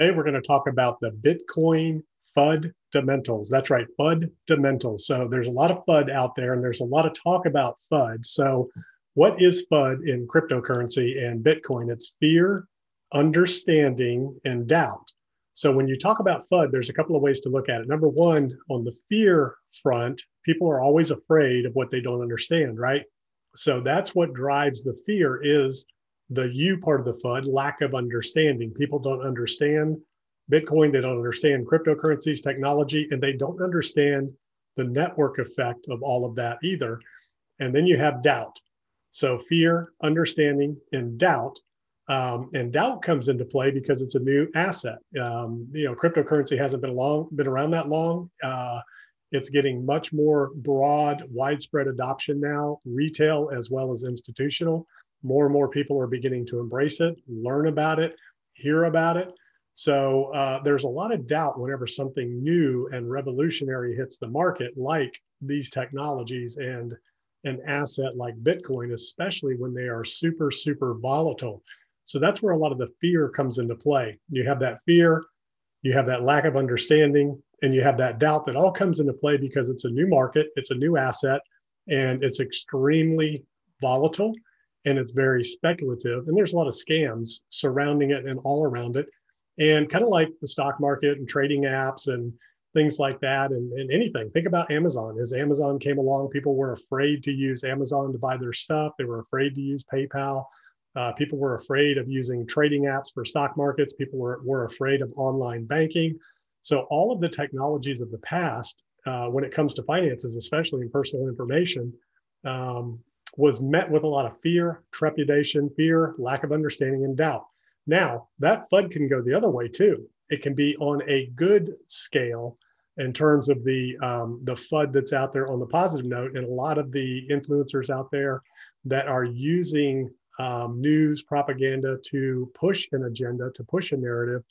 Today we're going to talk about the Bitcoin FUD fundamentals. That's right, FUD fundamentals. So there's a lot of FUD out there and there's a lot of talk about FUD. So what is FUD in cryptocurrency and Bitcoin? It's fear, understanding, and doubt. So when you talk about FUD, there's a couple of ways to look at it. Number one, on the fear front, people are always afraid of what they don't understand, right? So that's what drives the fear is the U part of the FUD, lack of understanding. People don't understand Bitcoin, they don't understand cryptocurrencies, technology, and they don't understand the network effect of all of that either. And then you have doubt. So fear, understanding, and doubt. Um, and doubt comes into play because it's a new asset. Um, you know, cryptocurrency hasn't been long been around that long. Uh, it's getting much more broad, widespread adoption now, retail as well as institutional. More and more people are beginning to embrace it, learn about it, hear about it. So uh, there's a lot of doubt whenever something new and revolutionary hits the market, like these technologies and an asset like Bitcoin, especially when they are super, super volatile. So that's where a lot of the fear comes into play. You have that fear, you have that lack of understanding, and you have that doubt that all comes into play because it's a new market, it's a new asset, and it's extremely volatile and it's very speculative. And there's a lot of scams surrounding it and all around it. And kind of like the stock market and trading apps and things like that and, and anything. Think about Amazon. As Amazon came along, people were afraid to use Amazon to buy their stuff. They were afraid to use PayPal. Uh, people were afraid of using trading apps for stock markets. People were, were afraid of online banking. So, all of the technologies of the past, uh, when it comes to finances, especially in personal information, um, was met with a lot of fear, trepidation, fear, lack of understanding, and doubt. Now, that FUD can go the other way too. It can be on a good scale in terms of the um, the FUD that's out there on the positive note, and a lot of the influencers out there that are using um, news propaganda to push an agenda, to push a narrative,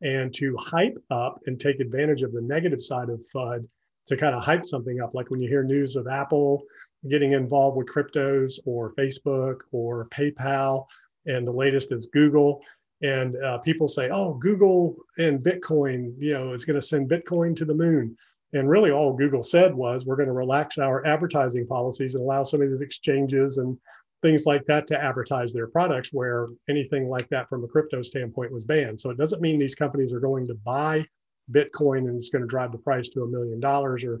and to hype up and take advantage of the negative side of FUD to kind of hype something up. Like when you hear news of Apple getting involved with cryptos or Facebook or PayPal, and the latest is Google. And uh, people say, oh, Google and Bitcoin, you know, is going to send Bitcoin to the moon. And really, all Google said was, we're going to relax our advertising policies and allow some of these exchanges and things like that to advertise their products where anything like that from a crypto standpoint was banned. So it doesn't mean these companies are going to buy Bitcoin and it's going to drive the price to a million dollars or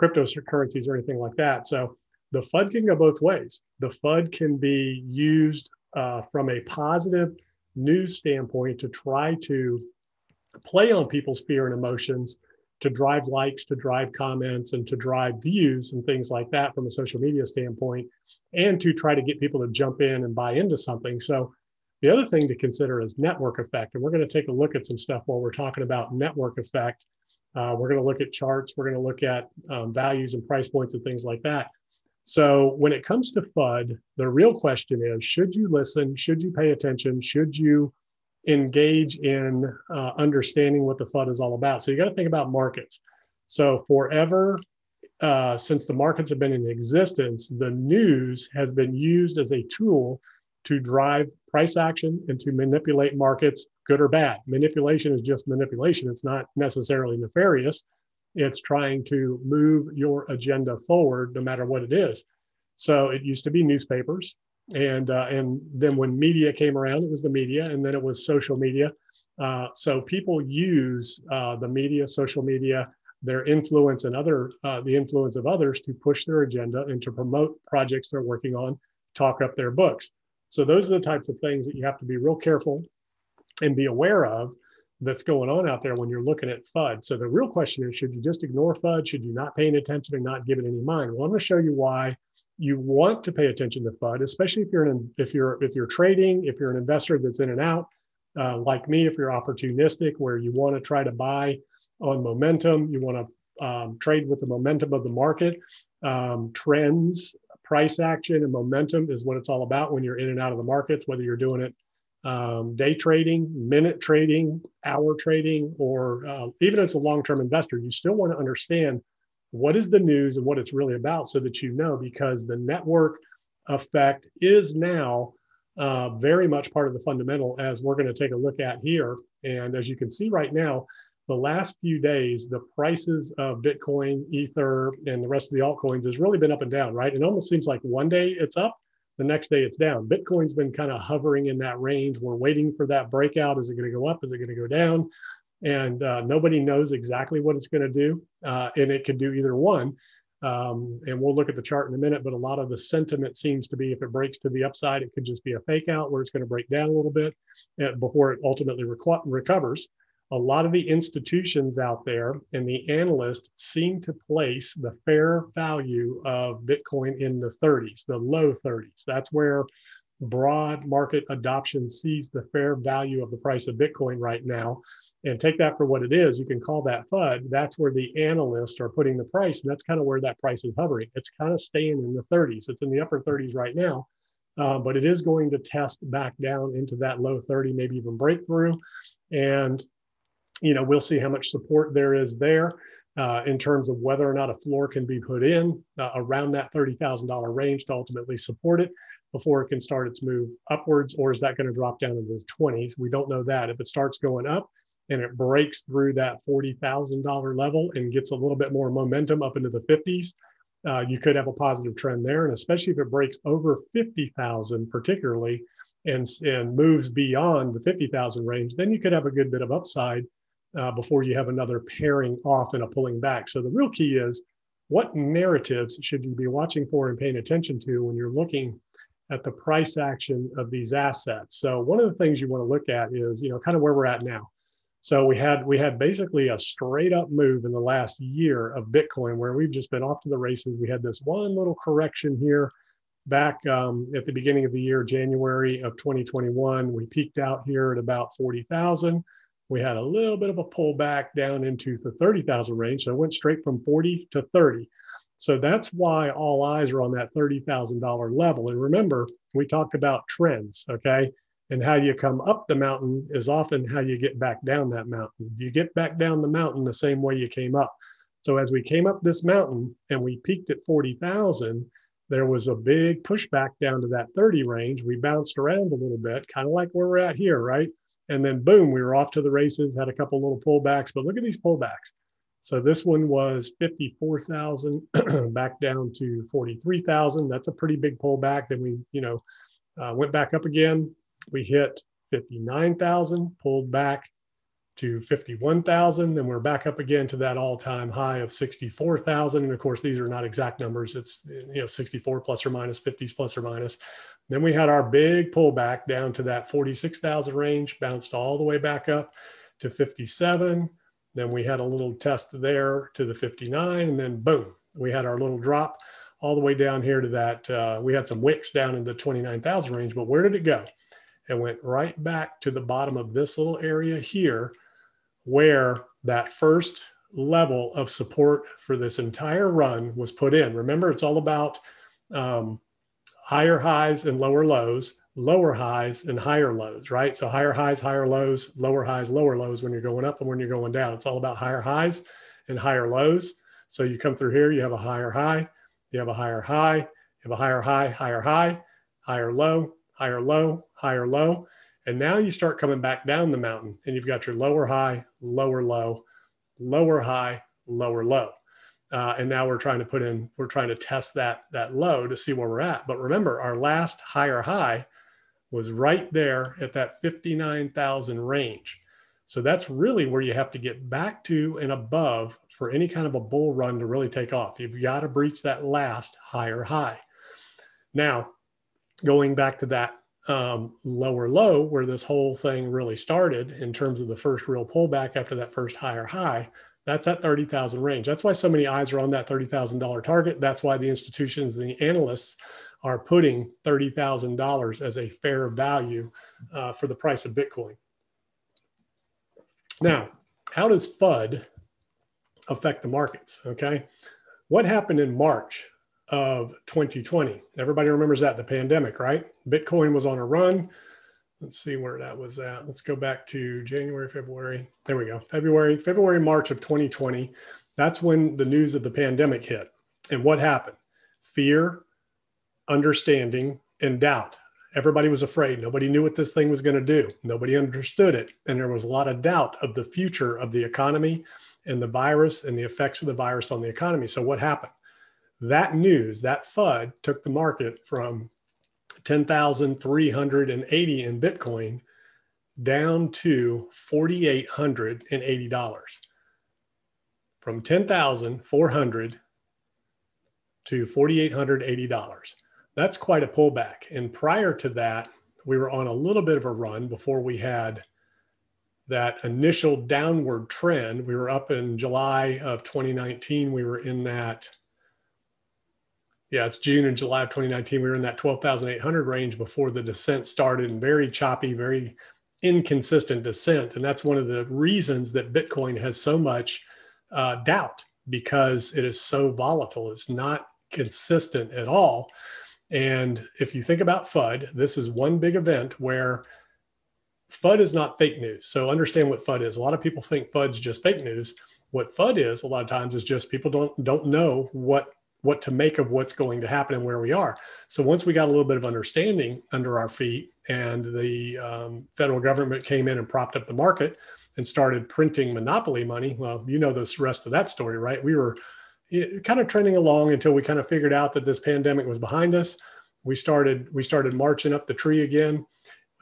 cryptocurrencies or anything like that. So the FUD can go both ways. The FUD can be used uh, from a positive news standpoint to try to play on people's fear and emotions to drive likes, to drive comments, and to drive views and things like that from a social media standpoint, and to try to get people to jump in and buy into something. So, the other thing to consider is network effect. And we're going to take a look at some stuff while we're talking about network effect. Uh, we're going to look at charts, we're going to look at um, values and price points and things like that. So, when it comes to FUD, the real question is should you listen? Should you pay attention? Should you engage in uh, understanding what the FUD is all about. So you got to think about markets. So forever, uh, since the markets have been in existence, the news has been used as a tool to drive price action and to manipulate markets, good or bad. Manipulation is just manipulation. It's not necessarily nefarious. It's trying to move your agenda forward, no matter what it is. So it used to be newspapers and uh, and then when media came around, it was the media, and then it was social media. Uh, so people use uh, the media, social media, their influence and other uh, the influence of others to push their agenda and to promote projects they're working on, talk up their books. So those are the types of things that you have to be real careful and be aware of that's going on out there when you're looking at FUD. So the real question is, should you just ignore FUD? Should you not pay any attention and not give it any mind? Well, I'm going to show you why you want to pay attention to FUD, especially if you're an, if you're if you're trading, if you're an investor that's in and out. Uh, like me, if you're opportunistic, where you want to try to buy on momentum, you want to um, trade with the momentum of the market. Um, trends, price action, and momentum is what it's all about when you're in and out of the markets, whether you're doing it um, day trading, minute trading, hour trading, or uh, even as a long term investor, you still want to understand what is the news and what it's really about so that you know because the network effect is now uh, very much part of the fundamental as we're going to take a look at here. And as you can see right now, the last few days, the prices of Bitcoin, Ether, and the rest of the altcoins has really been up and down, right? It almost seems like one day it's up, the next day it's down. Bitcoin's been kind of hovering in that range. We're waiting for that breakout. Is it going to go up? Is it going to go down? And uh, nobody knows exactly what it's going to do. Uh, and it could do either one. Um, and we'll look at the chart in a minute, but a lot of the sentiment seems to be if it breaks to the upside, it could just be a fake out where it's going to break down a little bit uh, before it ultimately reco- recovers a lot of the institutions out there and the analysts seem to place the fair value of Bitcoin in the 30s, the low 30s. That's where broad market adoption sees the fair value of the price of Bitcoin right now. And take that for what it is. You can call that FUD. That's where the analysts are putting the price. And that's kind of where that price is hovering. It's kind of staying in the 30s. It's in the upper 30s right now. Uh, but it is going to test back down into that low 30, maybe even breakthrough. And you know, we'll see how much support there is there uh, in terms of whether or not a floor can be put in uh, around that $30,000 range to ultimately support it before it can start its move upwards, or is that going to drop down into the 20s? We don't know that. If it starts going up and it breaks through that $40,000 level and gets a little bit more momentum up into the 50s, uh, you could have a positive trend there. And especially if it breaks over 50,000, particularly, and, and moves beyond the 50,000 range, then you could have a good bit of upside uh, before you have another pairing off and a pulling back. So the real key is what narratives should you be watching for and paying attention to when you're looking at the price action of these assets. So one of the things you want to look at is, you know, kind of where we're at now. So we had we had basically a straight up move in the last year of Bitcoin where we've just been off to the races. We had this one little correction here back um, at the beginning of the year, January of 2021. We peaked out here at about 40,000 we had a little bit of a pullback down into the 30,000 range. So it went straight from 40 to 30. So that's why all eyes are on that $30,000 level. And remember, we talked about trends, okay? And how you come up the mountain is often how you get back down that mountain. You get back down the mountain the same way you came up. So as we came up this mountain and we peaked at 40,000, there was a big pushback down to that 30 range. We bounced around a little bit, kind of like where we're at here, right? And then boom, we were off to the races, had a couple little pullbacks, but look at these pullbacks. So this one was 54,000 back down to 43,000. That's a pretty big pullback. Then we, you know, uh, went back up again. We hit 59,000, pulled back to 51,000. Then we're back up again to that all-time high of 64,000. And of course, these are not exact numbers. It's, you know, 64 plus or minus 50s plus or minus. Then we had our big pullback down to that 46,000 range, bounced all the way back up to 57. Then we had a little test there to the 59, and then boom, we had our little drop all the way down here to that. Uh, we had some wicks down in the 29,000 range, but where did it go? It went right back to the bottom of this little area here, where that first level of support for this entire run was put in. Remember, it's all about um, higher highs and lower lows, lower highs and higher lows, right? So higher highs, higher lows, lower highs, lower lows when you're going up and when you're going down. It's all about higher highs and higher lows. So you come through here, you have a higher high, you have a higher high, you have a higher high, higher high, higher low, higher low, higher low. And now you start coming back down the mountain and you've got your lower high, lower low, lower high, lower low. Uh, and now we're trying to put in, we're trying to test that, that low to see where we're at. But remember, our last higher high was right there at that 59,000 range. So that's really where you have to get back to and above for any kind of a bull run to really take off. You've got to breach that last higher high. Now, going back to that um, lower low where this whole thing really started in terms of the first real pullback after that first higher high, that's at 30,000 range. That's why so many eyes are on that $30,000 target. That's why the institutions and the analysts are putting $30,000 as a fair value uh, for the price of Bitcoin. Now, how does FUD affect the markets? Okay. What happened in March of 2020? Everybody remembers that, the pandemic, right? Bitcoin was on a run let's see where that was at. Let's go back to January, February. There we go. February, February, March of 2020. That's when the news of the pandemic hit. And what happened? Fear, understanding, and doubt everybody was afraid. Nobody knew what this thing was going to do. Nobody understood it. And there was a lot of doubt of the future of the economy and the virus and the effects of the virus on the economy. So, what happened? That news, that FUD took the market from 10,380 in Bitcoin down to $4,880. From 10,400 to $4,880. That's quite a pullback. And prior to that, we were on a little bit of a run before we had that initial downward trend. We were up in July of 2019. We were in that, yeah, it's June and July of 2019. We were in that 12,800 range before the descent started and very choppy, very inconsistent descent. And that's one of the reasons that Bitcoin has so much uh, doubt because it is so volatile. It's not consistent at all. And if you think about FUD, this is one big event where FUD is not fake news. So understand what FUD is. A lot of people think FUD's just fake news. What FUD is a lot of times is just people don't don't know what what to make of what's going to happen and where we are. So once we got a little bit of understanding under our feet, and the um, federal government came in and propped up the market and started printing monopoly money. Well, you know the rest of that story, right? We were kind of trending along until we kind of figured out that this pandemic was behind us. We started we started marching up the tree again.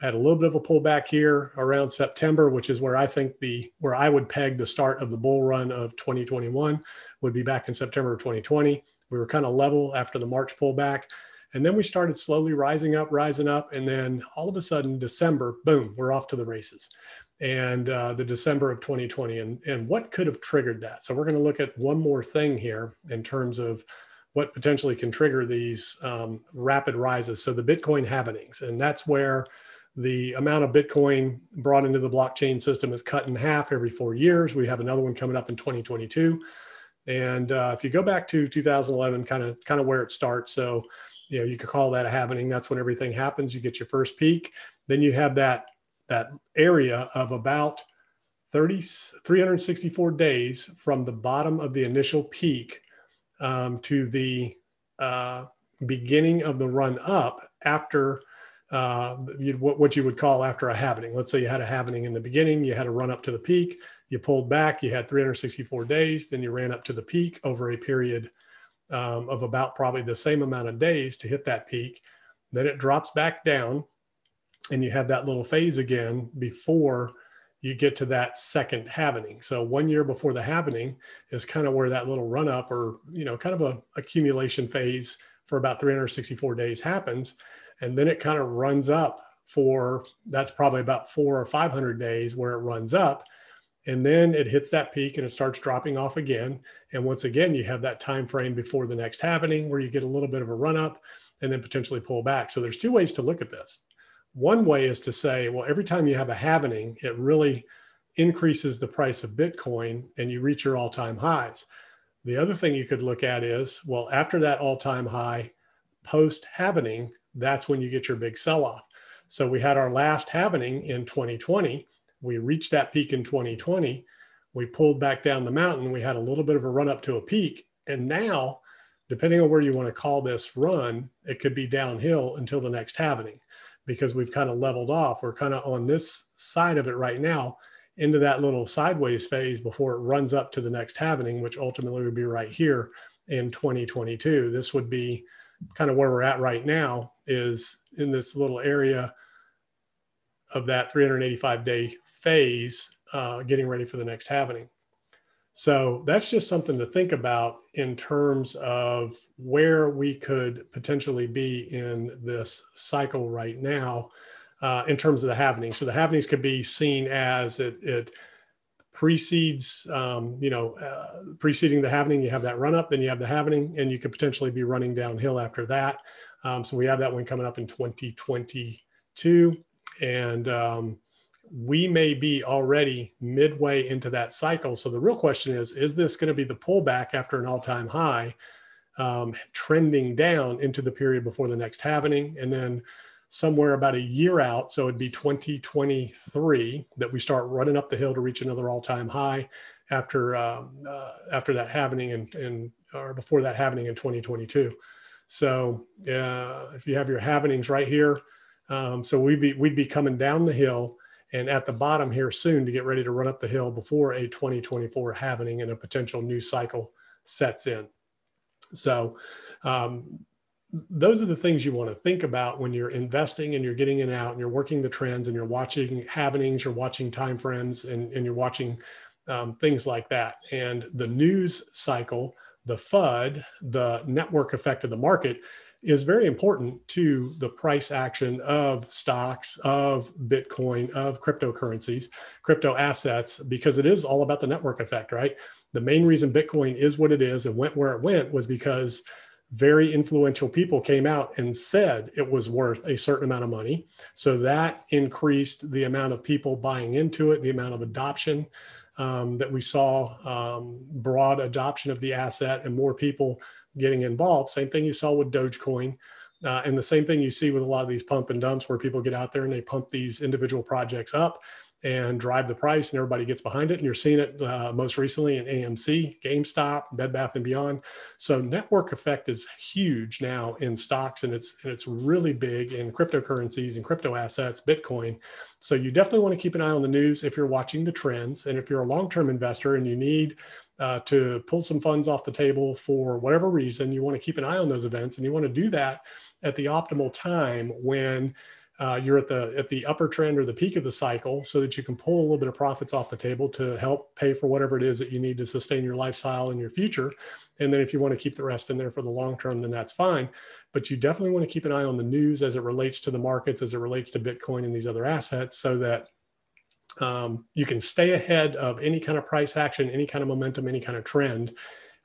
Had a little bit of a pullback here around September, which is where I think the where I would peg the start of the bull run of 2021 would be back in September of 2020. We were kind of level after the March pullback. And then we started slowly rising up, rising up. And then all of a sudden, December, boom, we're off to the races and uh, the December of 2020. And, and what could have triggered that? So we're going to look at one more thing here in terms of what potentially can trigger these um, rapid rises. So the Bitcoin halvenings, and that's where the amount of Bitcoin brought into the blockchain system is cut in half every four years. We have another one coming up in 2022. And uh, if you go back to 2011, kind of kind of where it starts. So, you know, you could call that a halvening. That's when everything happens. You get your first peak. Then you have that that area of about 30, 364 days from the bottom of the initial peak um, to the uh, beginning of the run up after uh, what you would call after a halvening. Let's say you had a halvening in the beginning, you had a run up to the peak, you pulled back, you had 364 days, then you ran up to the peak over a period um, of about probably the same amount of days to hit that peak. Then it drops back down and you have that little phase again before you get to that second halvening. So one year before the halvening is kind of where that little run up or, you know, kind of a accumulation phase for about 364 days happens. And then it kind of runs up for, that's probably about four or 500 days where it runs up. And then it hits that peak and it starts dropping off again. And once again, you have that time frame before the next halvening where you get a little bit of a run up and then potentially pull back. So there's two ways to look at this. One way is to say, well, every time you have a halvening, it really increases the price of Bitcoin and you reach your all time highs. The other thing you could look at is, well, after that all time high, post halvening, that's when you get your big sell off. So we had our last halvening in 2020. We reached that peak in 2020. We pulled back down the mountain. We had a little bit of a run up to a peak. And now, depending on where you want to call this run, it could be downhill until the next halvening because we've kind of leveled off. We're kind of on this side of it right now into that little sideways phase before it runs up to the next halvening, which ultimately would be right here in 2022. This would be kind of where we're at right now is in this little area of that 385 day phase, uh, getting ready for the next halvening. So that's just something to think about in terms of where we could potentially be in this cycle right now uh, in terms of the halvening. So the halvenings could be seen as it, it precedes, um, you know, uh, preceding the halvening, you have that run up, then you have the halvening, and you could potentially be running downhill after that. Um, so we have that one coming up in 2022. And um, we may be already midway into that cycle. So the real question is is this going to be the pullback after an all time high, um, trending down into the period before the next halvening? And then somewhere about a year out, so it'd be 2023, that we start running up the hill to reach another all time high after, um, uh, after that halvening and, and or before that halvening in 2022. So uh, if you have your halvenings right here, Um, so we'd be we'd be coming down the hill and at the bottom here soon to get ready to run up the hill before a 2024 halvening and a potential new cycle sets in. So um, those are the things you want to think about when you're investing and you're getting in and out and you're working the trends and you're watching halvenings, you're watching time frames and, and you're watching um, things like that. And the news cycle, the FUD, the network effect of the market is very important to the price action of stocks, of Bitcoin, of cryptocurrencies, crypto assets, because it is all about the network effect, right? The main reason Bitcoin is what it is and went where it went was because very influential people came out and said it was worth a certain amount of money. So that increased the amount of people buying into it, the amount of adoption um, that we saw, um, broad adoption of the asset, and more people getting involved. Same thing you saw with Dogecoin. Uh, and the same thing you see with a lot of these pump and dumps where people get out there and they pump these individual projects up and drive the price and everybody gets behind it. And you're seeing it uh, most recently in AMC, GameStop, Bed Bath and Beyond. So network effect is huge now in stocks and it's and it's really big in cryptocurrencies and crypto assets, Bitcoin. So you definitely want to keep an eye on the news if you're watching the trends. And if you're a long-term investor and you need uh, to pull some funds off the table for whatever reason, you want to keep an eye on those events and you want to do that at the optimal time when uh, you're at the at the upper trend or the peak of the cycle so that you can pull a little bit of profits off the table to help pay for whatever it is that you need to sustain your lifestyle and your future. And then if you want to keep the rest in there for the long term then that's fine. But you definitely want to keep an eye on the news as it relates to the markets as it relates to bitcoin and these other assets so that um, you can stay ahead of any kind of price action any kind of momentum any kind of trend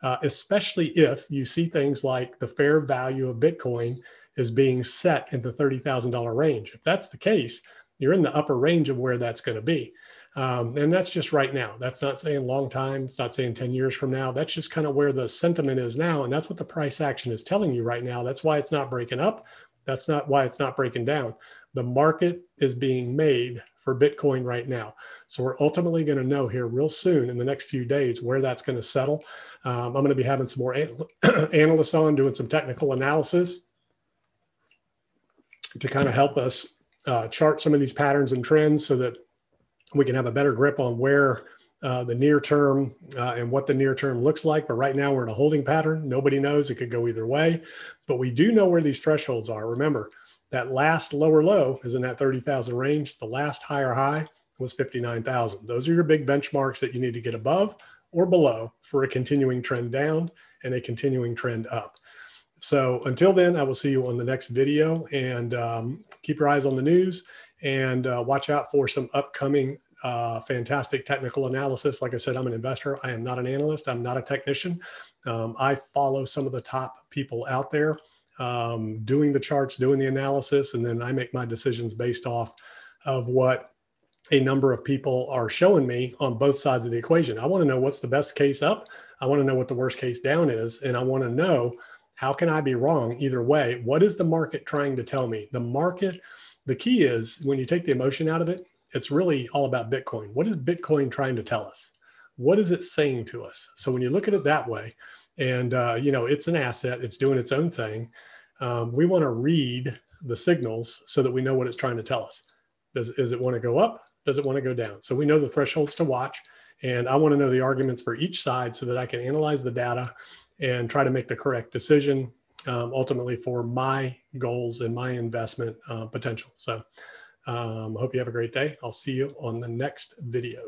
uh, especially if you see things like the fair value of bitcoin is being set in the $30,000 range. If that's the case, you're in the upper range of where that's going to be. Um, and that's just right now. That's not saying long time. It's not saying 10 years from now. That's just kind of where the sentiment is now. And that's what the price action is telling you right now. That's why it's not breaking up. That's not why it's not breaking down. The market is being made for Bitcoin right now. So we're ultimately going to know here real soon in the next few days where that's going to settle. Um, I'm going to be having some more analysts on doing some technical analysis to kind of help us uh, chart some of these patterns and trends so that we can have a better grip on where uh, the near term uh, and what the near term looks like. But right now we're in a holding pattern. Nobody knows. It could go either way. But we do know where these thresholds are. Remember, that last lower low is in that 30,000 range. The last higher high was 59,000. Those are your big benchmarks that you need to get above or below for a continuing trend down and a continuing trend up. So until then, I will see you on the next video and um, keep your eyes on the news and uh, watch out for some upcoming uh, fantastic technical analysis. Like I said, I'm an investor. I am not an analyst. I'm not a technician. Um, I follow some of the top people out there um, doing the charts, doing the analysis, and then I make my decisions based off of what a number of people are showing me on both sides of the equation. I want to know what's the best case up. I want to know what the worst case down is. And I want to know how can I be wrong either way? What is the market trying to tell me? The market, the key is when you take the emotion out of it, it's really all about Bitcoin. What is Bitcoin trying to tell us? What is it saying to us? So when you look at it that way, and uh, you know it's an asset, it's doing its own thing. Um, we want to read the signals so that we know what it's trying to tell us. Does, does it want to go up? Does it want to go down? So we know the thresholds to watch, and I want to know the arguments for each side so that I can analyze the data and try to make the correct decision um, ultimately for my goals and my investment uh, potential. So I um, hope you have a great day. I'll see you on the next video.